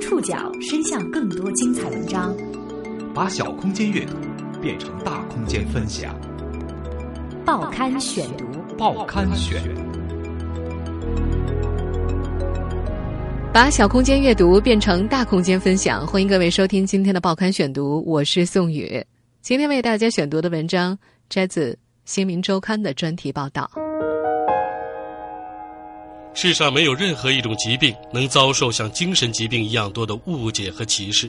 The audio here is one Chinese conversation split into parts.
触角伸向更多精彩文章，把小空间阅读变成大空间分享。报刊选读，报刊选，把小空间阅读变成大空间分享。欢迎各位收听今天的报刊选读，我是宋宇。今天为大家选读的文章摘自《新民周刊》的专题报道。世上没有任何一种疾病能遭受像精神疾病一样多的误解和歧视。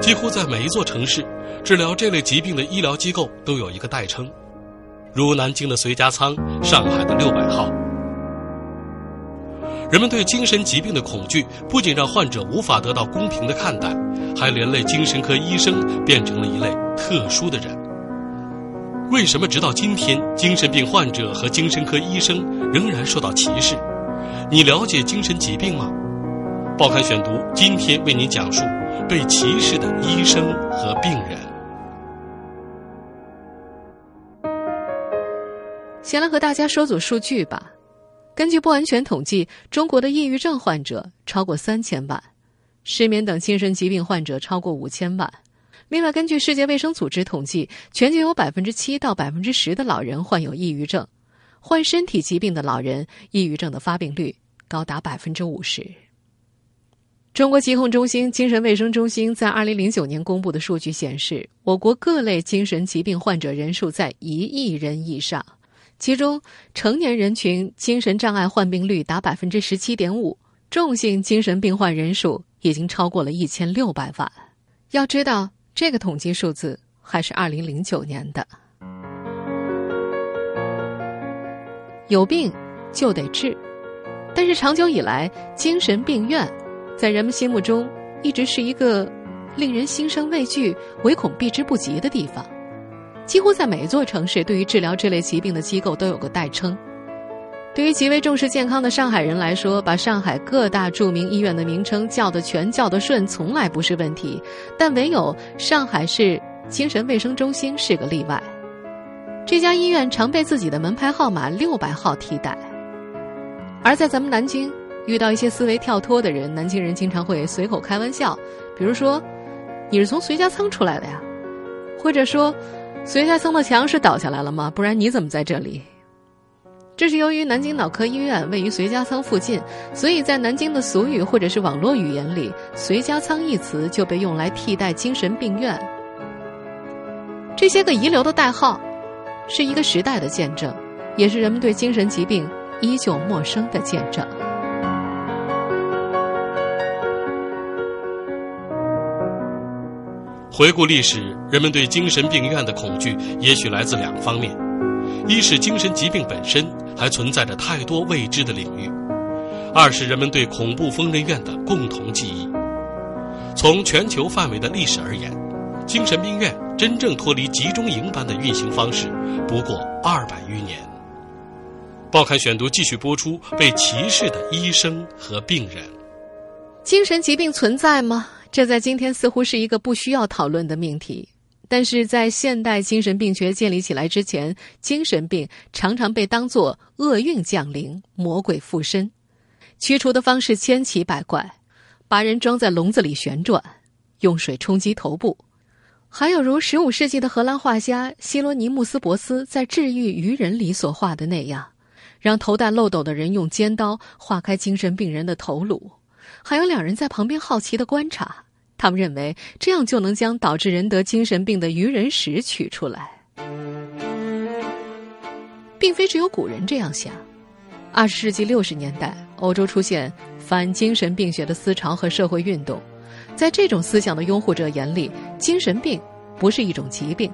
几乎在每一座城市，治疗这类疾病的医疗机构都有一个代称，如南京的随家仓、上海的六百号。人们对精神疾病的恐惧，不仅让患者无法得到公平的看待，还连累精神科医生变成了一类特殊的人。为什么直到今天，精神病患者和精神科医生仍然受到歧视？你了解精神疾病吗？报刊选读今天为您讲述被歧视的医生和病人。先来和大家说组数据吧。根据不完全统计，中国的抑郁症患者超过三千万，失眠等精神疾病患者超过五千万。另外，根据世界卫生组织统计，全球有百分之七到百分之十的老人患有抑郁症，患身体疾病的老人，抑郁症的发病率高达百分之五十。中国疾控中心精神卫生中心在二零零九年公布的数据显示，我国各类精神疾病患者人数在一亿人以上，其中成年人群精神障碍患病率达百分之十七点五，重性精神病患人数已经超过了一千六百万。要知道。这个统计数字还是二零零九年的。有病就得治，但是长久以来，精神病院在人们心目中一直是一个令人心生畏惧、唯恐避之不及的地方。几乎在每一座城市，对于治疗这类疾病的机构都有个代称。对于极为重视健康的上海人来说，把上海各大著名医院的名称叫得全、叫得顺，从来不是问题。但唯有上海市精神卫生中心是个例外。这家医院常被自己的门牌号码六百号替代。而在咱们南京，遇到一些思维跳脱的人，南京人经常会随口开玩笑，比如说：“你是从随家仓出来的呀？”或者说：“随家仓的墙是倒下来了吗？不然你怎么在这里？”这是由于南京脑科医院位于随家仓附近，所以在南京的俗语或者是网络语言里，“随家仓”一词就被用来替代精神病院。这些个遗留的代号，是一个时代的见证，也是人们对精神疾病依旧陌生的见证。回顾历史，人们对精神病院的恐惧，也许来自两方面。一是精神疾病本身还存在着太多未知的领域，二是人们对恐怖疯人院的共同记忆。从全球范围的历史而言，精神病院真正脱离集中营般的运行方式不过二百余年。报刊选读继续播出被歧视的医生和病人。精神疾病存在吗？这在今天似乎是一个不需要讨论的命题。但是在现代精神病学建立起来之前，精神病常常被当作厄运降临、魔鬼附身，驱除的方式千奇百怪，把人装在笼子里旋转，用水冲击头部，还有如十五世纪的荷兰画家希罗尼穆斯·博斯在《治愈愚人》里所画的那样，让头戴漏斗的人用尖刀划开精神病人的头颅，还有两人在旁边好奇的观察。他们认为这样就能将导致人得精神病的愚人石取出来，并非只有古人这样想。二十世纪六十年代，欧洲出现反精神病学的思潮和社会运动，在这种思想的拥护者眼里，精神病不是一种疾病，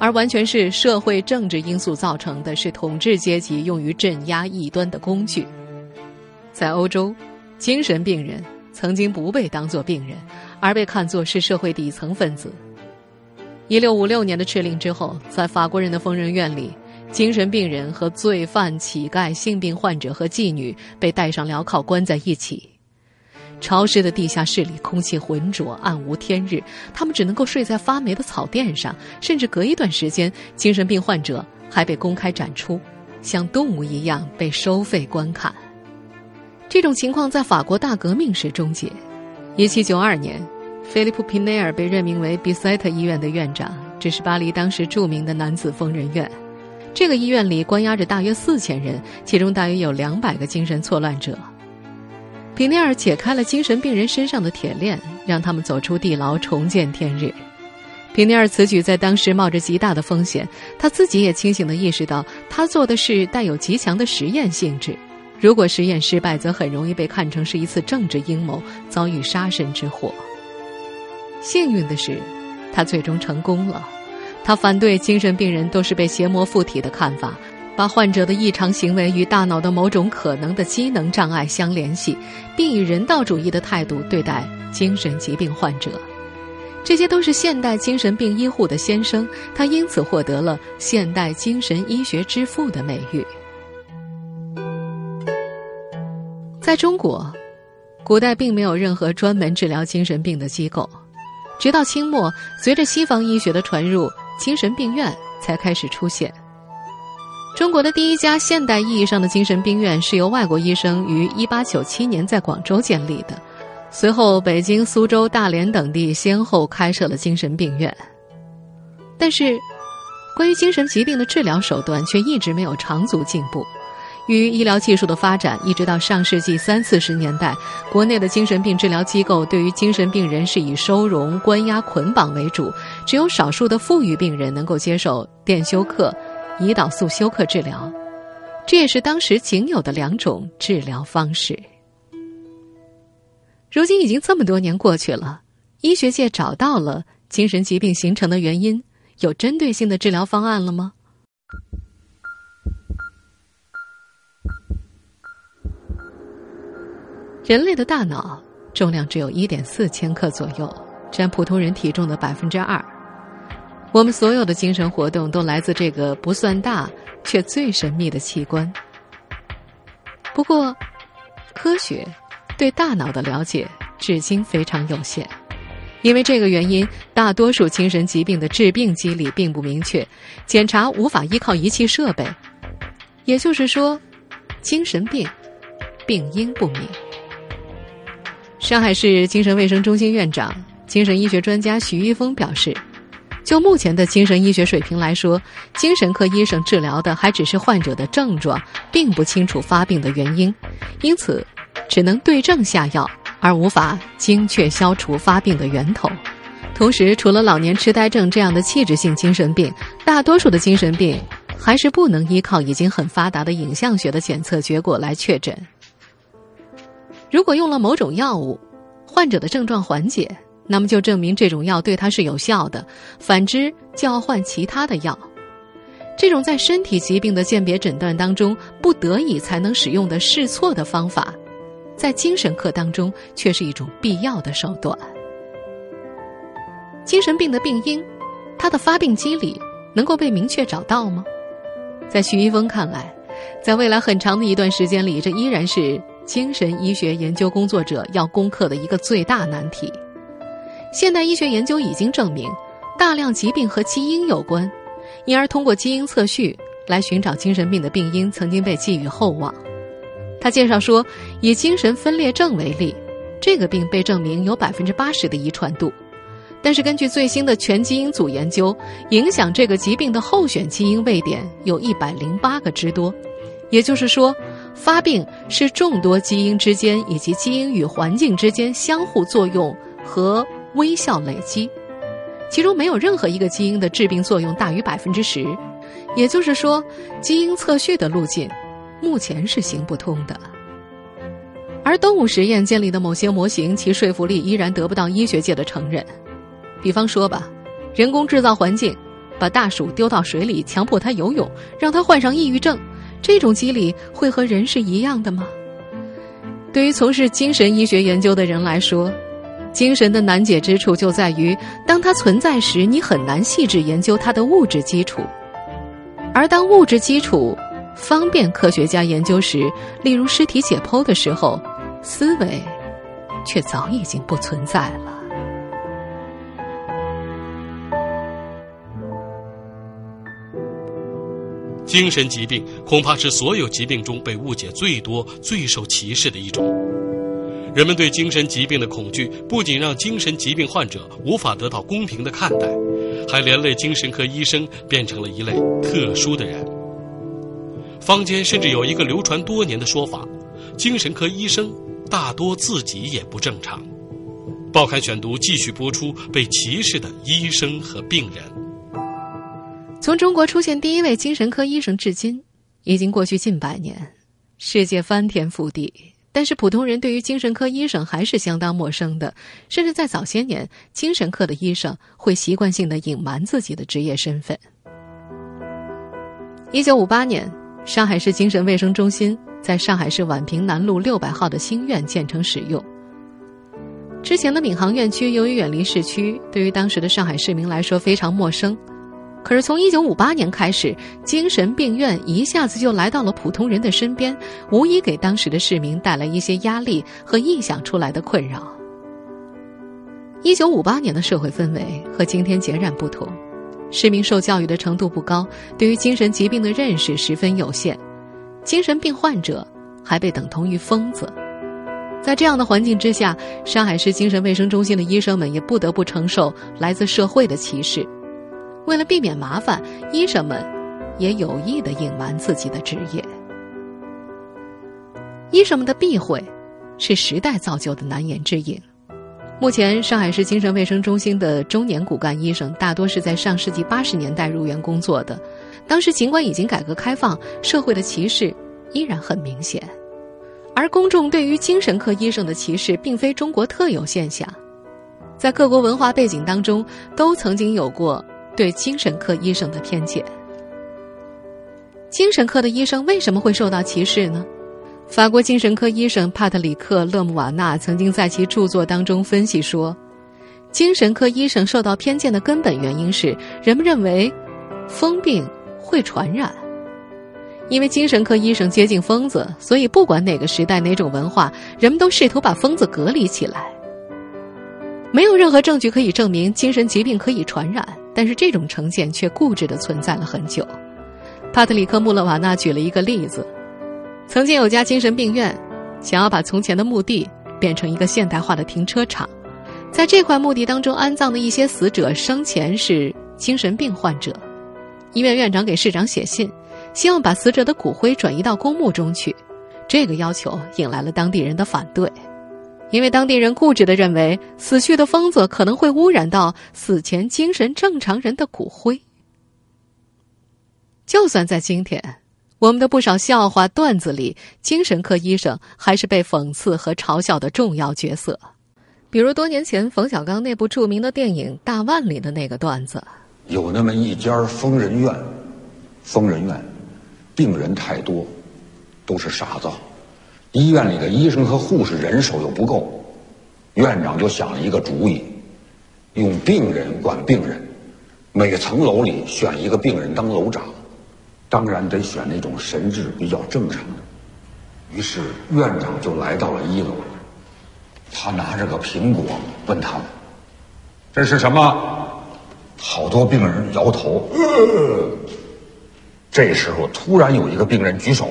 而完全是社会政治因素造成的，是统治阶级用于镇压异端的工具。在欧洲，精神病人曾经不被当作病人。而被看作是社会底层分子。一六五六年的敕令之后，在法国人的疯人院里，精神病人和罪犯、乞丐、性病患者和妓女被戴上镣铐关在一起。潮湿的地下室里，空气浑浊，暗无天日，他们只能够睡在发霉的草垫上，甚至隔一段时间，精神病患者还被公开展出，像动物一样被收费观看。这种情况在法国大革命时终结。一七九二年，菲利普·皮内尔被任命为比塞特医院的院长，这是巴黎当时著名的男子疯人院。这个医院里关押着大约四千人，其中大约有两百个精神错乱者。皮内尔解开了精神病人身上的铁链，让他们走出地牢，重见天日。皮内尔此举在当时冒着极大的风险，他自己也清醒地意识到，他做的事带有极强的实验性质。如果实验失败，则很容易被看成是一次政治阴谋，遭遇杀身之祸。幸运的是，他最终成功了。他反对精神病人都是被邪魔附体的看法，把患者的异常行为与大脑的某种可能的机能障碍相联系，并以人道主义的态度对待精神疾病患者。这些都是现代精神病医护的先声，他因此获得了“现代精神医学之父”的美誉。在中国，古代并没有任何专门治疗精神病的机构，直到清末，随着西方医学的传入，精神病院才开始出现。中国的第一家现代意义上的精神病院是由外国医生于1897年在广州建立的，随后北京、苏州、大连等地先后开设了精神病院。但是，关于精神疾病的治疗手段却一直没有长足进步。与医疗技术的发展，一直到上世纪三四十年代，国内的精神病治疗机构对于精神病人是以收容、关押、捆绑为主，只有少数的富裕病人能够接受电休克、胰岛素休克治疗，这也是当时仅有的两种治疗方式。如今已经这么多年过去了，医学界找到了精神疾病形成的原因，有针对性的治疗方案了吗？人类的大脑重量只有一点四千克左右，占普通人体重的百分之二。我们所有的精神活动都来自这个不算大却最神秘的器官。不过，科学对大脑的了解至今非常有限，因为这个原因，大多数精神疾病的致病机理并不明确，检查无法依靠仪器设备。也就是说，精神病病因不明。上海市精神卫生中心院长、精神医学专家徐一峰表示：“就目前的精神医学水平来说，精神科医生治疗的还只是患者的症状，并不清楚发病的原因，因此只能对症下药，而无法精确消除发病的源头。同时，除了老年痴呆症这样的器质性精神病，大多数的精神病还是不能依靠已经很发达的影像学的检测结果来确诊。”如果用了某种药物，患者的症状缓解，那么就证明这种药对他是有效的；反之，就要换其他的药。这种在身体疾病的鉴别诊断当中不得已才能使用的试错的方法，在精神科当中却是一种必要的手段。精神病的病因，它的发病机理能够被明确找到吗？在徐一峰看来，在未来很长的一段时间里，这依然是。精神医学研究工作者要攻克的一个最大难题。现代医学研究已经证明，大量疾病和基因有关，因而通过基因测序来寻找精神病的病因曾经被寄予厚望。他介绍说，以精神分裂症为例，这个病被证明有百分之八十的遗传度，但是根据最新的全基因组研究，影响这个疾病的候选基因位点有一百零八个之多，也就是说。发病是众多基因之间以及基因与环境之间相互作用和微笑累积，其中没有任何一个基因的致病作用大于百分之十，也就是说，基因测序的路径目前是行不通的。而动物实验建立的某些模型，其说服力依然得不到医学界的承认。比方说吧，人工制造环境，把大鼠丢到水里，强迫它游泳，让它患上抑郁症。这种机理会和人是一样的吗？对于从事精神医学研究的人来说，精神的难解之处就在于，当它存在时，你很难细致研究它的物质基础；而当物质基础方便科学家研究时，例如尸体解剖的时候，思维却早已经不存在了。精神疾病恐怕是所有疾病中被误解最多、最受歧视的一种。人们对精神疾病的恐惧，不仅让精神疾病患者无法得到公平的看待，还连累精神科医生变成了一类特殊的人。坊间甚至有一个流传多年的说法：精神科医生大多自己也不正常。报刊选读继续播出被歧视的医生和病人。从中国出现第一位精神科医生至今，已经过去近百年，世界翻天覆地，但是普通人对于精神科医生还是相当陌生的，甚至在早些年，精神科的医生会习惯性的隐瞒自己的职业身份。一九五八年，上海市精神卫生中心在上海市宛平南路六百号的新院建成使用。之前的闵行院区由于远离市区，对于当时的上海市民来说非常陌生。可是从1958年开始，精神病院一下子就来到了普通人的身边，无疑给当时的市民带来一些压力和臆想出来的困扰。1958年的社会氛围和今天截然不同，市民受教育的程度不高，对于精神疾病的认识十分有限，精神病患者还被等同于疯子。在这样的环境之下，上海市精神卫生中心的医生们也不得不承受来自社会的歧视。为了避免麻烦，医生们也有意的隐瞒自己的职业。医生们的避讳，是时代造就的难言之隐。目前，上海市精神卫生中心的中年骨干医生大多是在上世纪八十年代入园工作的。当时，尽管已经改革开放，社会的歧视依然很明显。而公众对于精神科医生的歧视，并非中国特有现象，在各国文化背景当中，都曾经有过对精神科医生的偏见。精神科的医生为什么会受到歧视呢？法国精神科医生帕特里克·勒姆瓦纳曾经在其著作当中分析说，精神科医生受到偏见的根本原因是人们认为，疯病会传染。因为精神科医生接近疯子，所以不管哪个时代、哪种文化，人们都试图把疯子隔离起来。没有任何证据可以证明精神疾病可以传染，但是这种成见却固执的存在了很久。帕特里克·穆勒瓦纳举了一个例子：曾经有家精神病院，想要把从前的墓地变成一个现代化的停车场，在这块墓地当中安葬的一些死者生前是精神病患者。医院院长给市长写信。希望把死者的骨灰转移到公墓中去，这个要求引来了当地人的反对，因为当地人固执的认为死去的疯子可能会污染到死前精神正常人的骨灰。就算在今天，我们的不少笑话段子里，精神科医生还是被讽刺和嘲笑的重要角色，比如多年前冯小刚那部著名的电影《大腕》里的那个段子：有那么一家疯人院，疯人院。病人太多，都是傻子。医院里的医生和护士人手又不够，院长就想了一个主意，用病人管病人，每层楼里选一个病人当楼长，当然得选那种神智比较正常的。于是院长就来到了一楼，他拿着个苹果问他们：“这是什么？”好多病人摇头。呃这时候，突然有一个病人举手，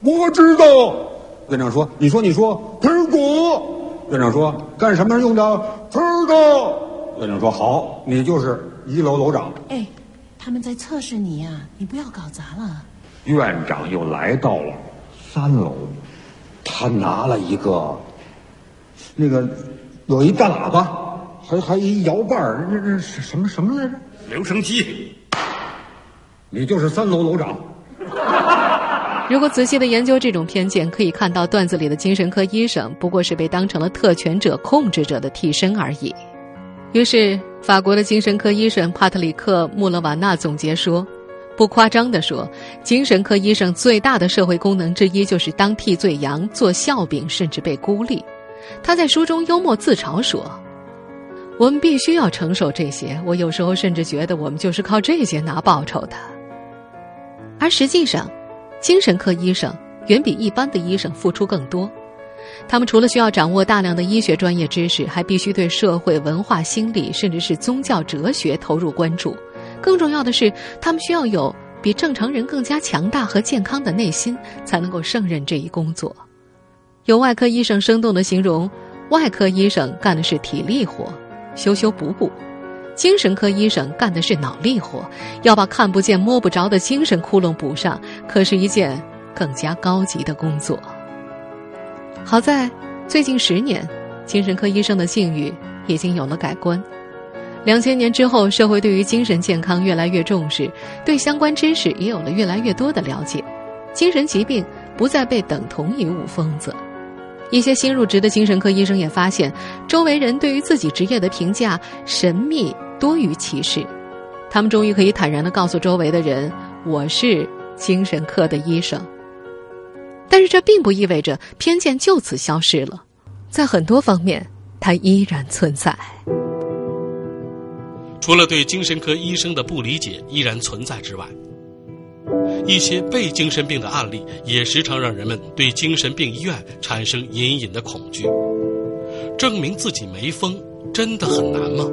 我知道。院长说：“你说，你说，苹果。”院长说：“干什么用的？知道。”院长说：“好，你就是一楼楼长。”哎，他们在测试你呀，你不要搞砸了。院长又来到了三楼，他拿了一个，那个有一大喇叭，还还一摇把儿，那那是什么什么来着？留声机。你就是三楼楼长。如果仔细的研究这种偏见，可以看到段子里的精神科医生不过是被当成了特权者、控制者的替身而已。于是，法国的精神科医生帕特里克·穆勒瓦纳总结说：“不夸张地说，精神科医生最大的社会功能之一就是当替罪羊、做笑柄，甚至被孤立。”他在书中幽默自嘲说。我们必须要承受这些。我有时候甚至觉得，我们就是靠这些拿报酬的。而实际上，精神科医生远比一般的医生付出更多。他们除了需要掌握大量的医学专业知识，还必须对社会文化、心理，甚至是宗教哲学投入关注。更重要的是，他们需要有比正常人更加强大和健康的内心，才能够胜任这一工作。有外科医生生动的形容，外科医生干的是体力活，修修补补；精神科医生干的是脑力活，要把看不见摸不着的精神窟窿补上，可是一件更加高级的工作。好在最近十年，精神科医生的境遇已经有了改观。两千年之后，社会对于精神健康越来越重视，对相关知识也有了越来越多的了解，精神疾病不再被等同于五疯子。一些新入职的精神科医生也发现，周围人对于自己职业的评价神秘多于歧视。他们终于可以坦然的告诉周围的人：“我是精神科的医生。”但是这并不意味着偏见就此消失了，在很多方面，它依然存在。除了对精神科医生的不理解依然存在之外，一些被精神病的案例也时常让人们对精神病医院产生隐隐的恐惧。证明自己没疯真的很难吗？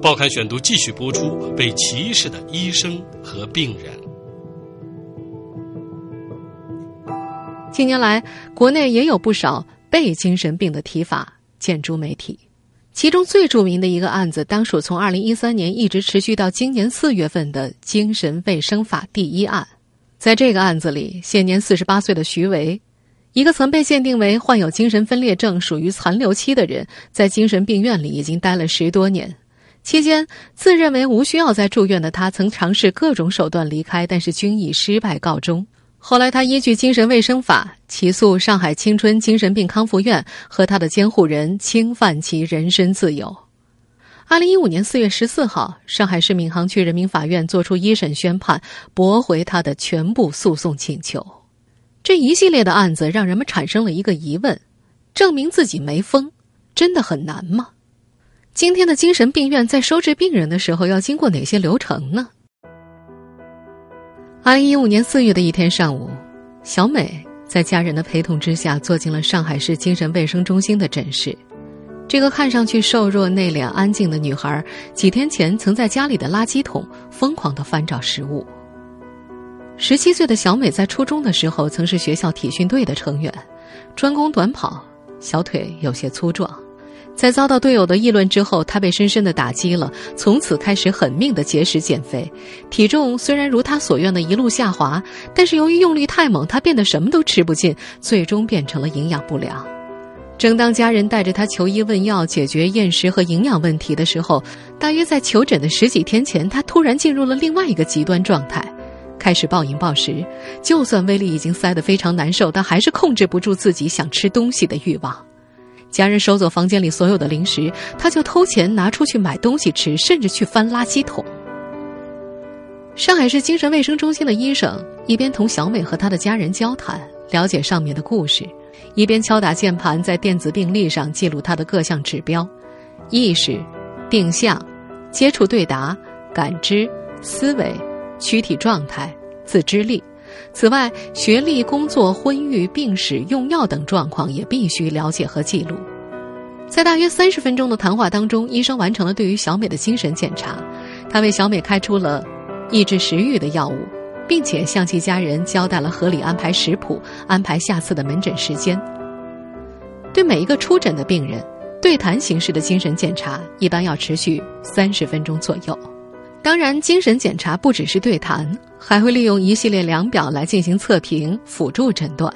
报刊选读继续播出被歧视的医生和病人。近年来，国内也有不少被精神病的提法见诸媒体。其中最著名的一个案子，当属从二零一三年一直持续到今年四月份的精神卫生法第一案。在这个案子里，现年四十八岁的徐维，一个曾被鉴定为患有精神分裂症、属于残留期的人，在精神病院里已经待了十多年。期间，自认为无需要再住院的他，曾尝试各种手段离开，但是均以失败告终。后来，他依据精神卫生法起诉上海青春精神病康复院和他的监护人侵犯其人身自由。二零一五年四月十四号，上海市闵行区人民法院作出一审宣判，驳回他的全部诉讼请求。这一系列的案子让人们产生了一个疑问：证明自己没疯，真的很难吗？今天的精神病院在收治病人的时候要经过哪些流程呢？二零一五年四月的一天上午，小美在家人的陪同之下坐进了上海市精神卫生中心的诊室。这个看上去瘦弱、内敛、安静的女孩，几天前曾在家里的垃圾桶疯狂的翻找食物。十七岁的小美在初中的时候曾是学校体训队的成员，专攻短跑，小腿有些粗壮。在遭到队友的议论之后，他被深深的打击了，从此开始狠命的节食减肥。体重虽然如他所愿的一路下滑，但是由于用力太猛，他变得什么都吃不进，最终变成了营养不良。正当家人带着他求医问药解决厌食和营养问题的时候，大约在求诊的十几天前，他突然进入了另外一个极端状态，开始暴饮暴食。就算胃里已经塞得非常难受，但还是控制不住自己想吃东西的欲望。家人收走房间里所有的零食，他就偷钱拿出去买东西吃，甚至去翻垃圾桶。上海市精神卫生中心的医生一边同小美和她的家人交谈，了解上面的故事，一边敲打键盘，在电子病历上记录她的各项指标：意识、定向、接触对答、感知、思维、躯体状态、自制力。此外，学历、工作、婚育、病史、用药等状况也必须了解和记录。在大约三十分钟的谈话当中，医生完成了对于小美的精神检查，他为小美开出了抑制食欲的药物，并且向其家人交代了合理安排食谱、安排下次的门诊时间。对每一个出诊的病人，对谈形式的精神检查一般要持续三十分钟左右。当然，精神检查不只是对谈，还会利用一系列量表来进行测评，辅助诊断。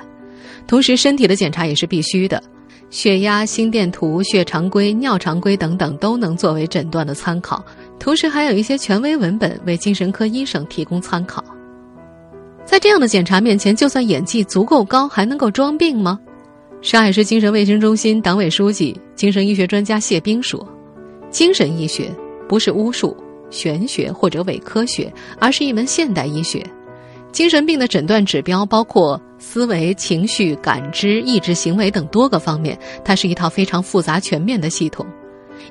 同时，身体的检查也是必须的，血压、心电图、血常规、尿常规等等都能作为诊断的参考。同时，还有一些权威文本为精神科医生提供参考。在这样的检查面前，就算演技足够高，还能够装病吗？上海市精神卫生中心党委书记、精神医学专家谢冰说：“精神医学不是巫术。”玄学或者伪科学，而是一门现代医学。精神病的诊断指标包括思维、情绪、感知、意志、行为等多个方面，它是一套非常复杂全面的系统。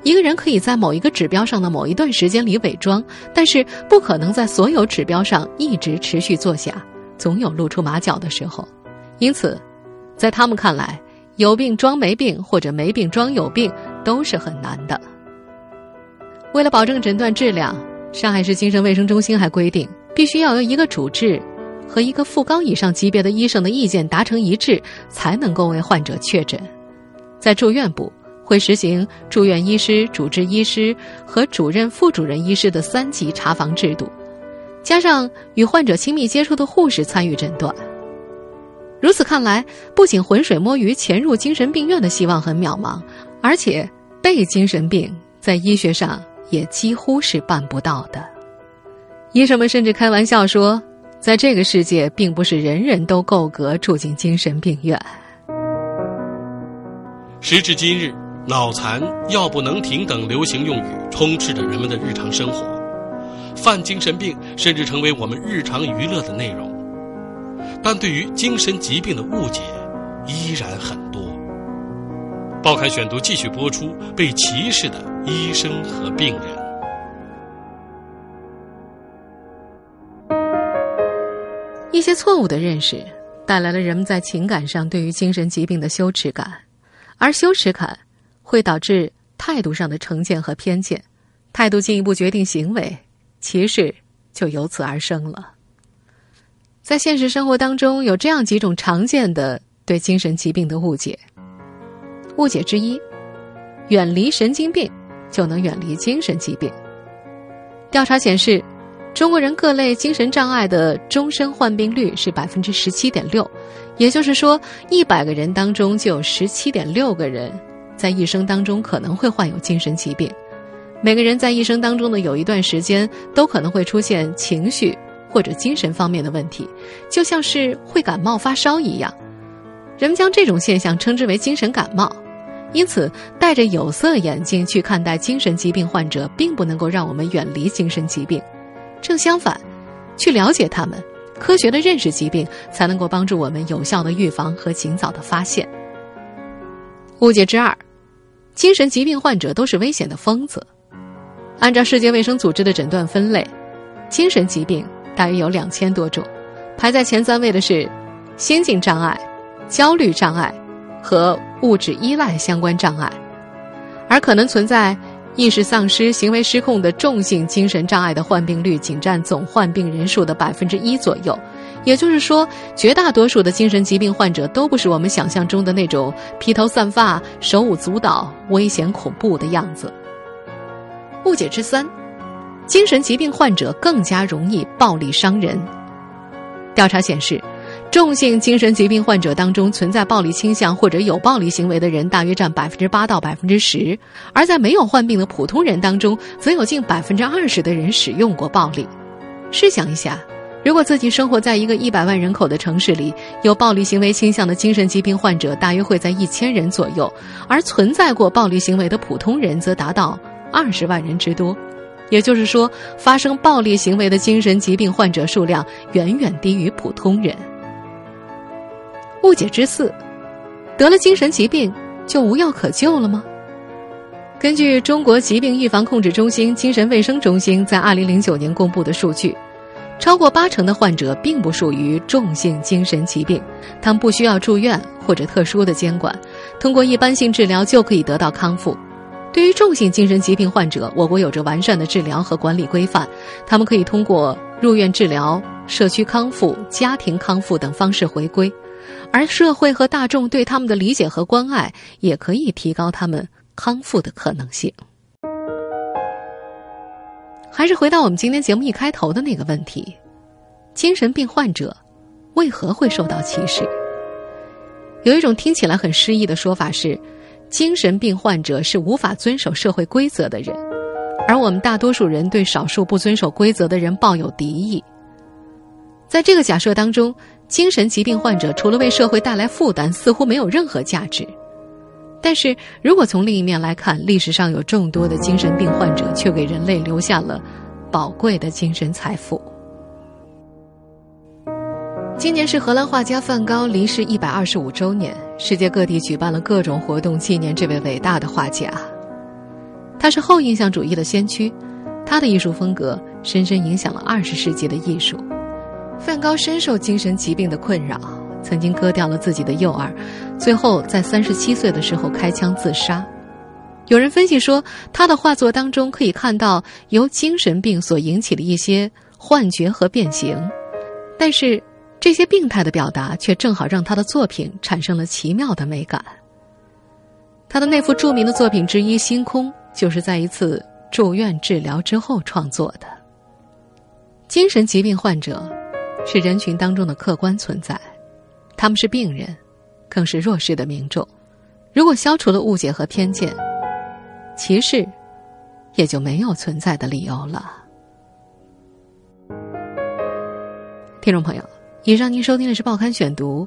一个人可以在某一个指标上的某一段时间里伪装，但是不可能在所有指标上一直持续作假，总有露出马脚的时候。因此，在他们看来，有病装没病或者没病装有病都是很难的。为了保证诊断质量，上海市精神卫生中心还规定，必须要由一个主治和一个副高以上级别的医生的意见达成一致，才能够为患者确诊。在住院部会实行住院医师、主治医师和主任、副主任医师的三级查房制度，加上与患者亲密接触的护士参与诊断。如此看来，不仅浑水摸鱼潜入精神病院的希望很渺茫，而且被精神病在医学上也几乎是办不到的。医生们甚至开玩笑说。在这个世界，并不是人人都够格住进精神病院。时至今日，“脑残”“药不能停”等流行用语充斥着人们的日常生活，犯精神病甚至成为我们日常娱乐的内容。但对于精神疾病的误解依然很。报刊选读继续播出：被歧视的医生和病人。一些错误的认识带来了人们在情感上对于精神疾病的羞耻感，而羞耻感会导致态度上的成见和偏见，态度进一步决定行为，歧视就由此而生了。在现实生活当中，有这样几种常见的对精神疾病的误解。误解之一：远离神经病就能远离精神疾病。调查显示。中国人各类精神障碍的终身患病率是百分之十七点六，也就是说，一百个人当中就有十七点六个人在一生当中可能会患有精神疾病。每个人在一生当中的有一段时间都可能会出现情绪或者精神方面的问题，就像是会感冒发烧一样。人们将这种现象称之为精神感冒，因此戴着有色眼镜去看待精神疾病患者，并不能够让我们远离精神疾病。正相反，去了解他们，科学的认识疾病，才能够帮助我们有效的预防和尽早的发现。误解之二，精神疾病患者都是危险的疯子。按照世界卫生组织的诊断分类，精神疾病大约有两千多种，排在前三位的是心境障碍、焦虑障碍和物质依赖相关障碍，而可能存在。意识丧失、行为失控的重性精神障碍的患病率仅占总患病人数的百分之一左右，也就是说，绝大多数的精神疾病患者都不是我们想象中的那种披头散发、手舞足蹈、危险恐怖的样子。误解之三：精神疾病患者更加容易暴力伤人。调查显示。重性精神疾病患者当中存在暴力倾向或者有暴力行为的人，大约占百分之八到百分之十；而在没有患病的普通人当中，则有近百分之二十的人使用过暴力。试想一下，如果自己生活在一个一百万人口的城市里，有暴力行为倾向的精神疾病患者大约会在一千人左右，而存在过暴力行为的普通人则达到二十万人之多。也就是说，发生暴力行为的精神疾病患者数量远远低于普通人。误解之四：得了精神疾病就无药可救了吗？根据中国疾病预防控制中心精神卫生中心在二零零九年公布的数据，超过八成的患者并不属于重性精神疾病，他们不需要住院或者特殊的监管，通过一般性治疗就可以得到康复。对于重性精神疾病患者，我国有着完善的治疗和管理规范，他们可以通过入院治疗、社区康复、家庭康复等方式回归。而社会和大众对他们的理解和关爱，也可以提高他们康复的可能性。还是回到我们今天节目一开头的那个问题：精神病患者为何会受到歧视？有一种听起来很诗意的说法是，精神病患者是无法遵守社会规则的人，而我们大多数人对少数不遵守规则的人抱有敌意。在这个假设当中。精神疾病患者除了为社会带来负担，似乎没有任何价值。但是如果从另一面来看，历史上有众多的精神病患者，却给人类留下了宝贵的精神财富。今年是荷兰画家梵高离世一百二十五周年，世界各地举办了各种活动纪念这位伟大的画家。他是后印象主义的先驱，他的艺术风格深深影响了二十世纪的艺术。梵高深受精神疾病的困扰，曾经割掉了自己的右耳，最后在三十七岁的时候开枪自杀。有人分析说，他的画作当中可以看到由精神病所引起的一些幻觉和变形，但是这些病态的表达却正好让他的作品产生了奇妙的美感。他的那幅著名的作品之一《星空》，就是在一次住院治疗之后创作的。精神疾病患者是人群当中的客观存在，他们是病人，更是弱势的民众。如果消除了误解和偏见，歧视也就没有存在的理由了。听众朋友，以上您收听的是《报刊选读》，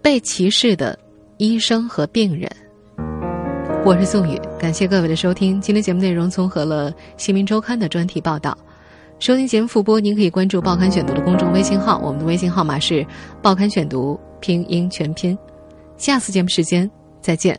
被歧视的医生和病人。我是宋宇，感谢各位的收听。今天节目内容综合了《新民周刊》的专题报道。收听节目复播，您可以关注《报刊选读》的公众微信号，我们的微信号码是《报刊选读》拼音全拼。下次节目时间再见。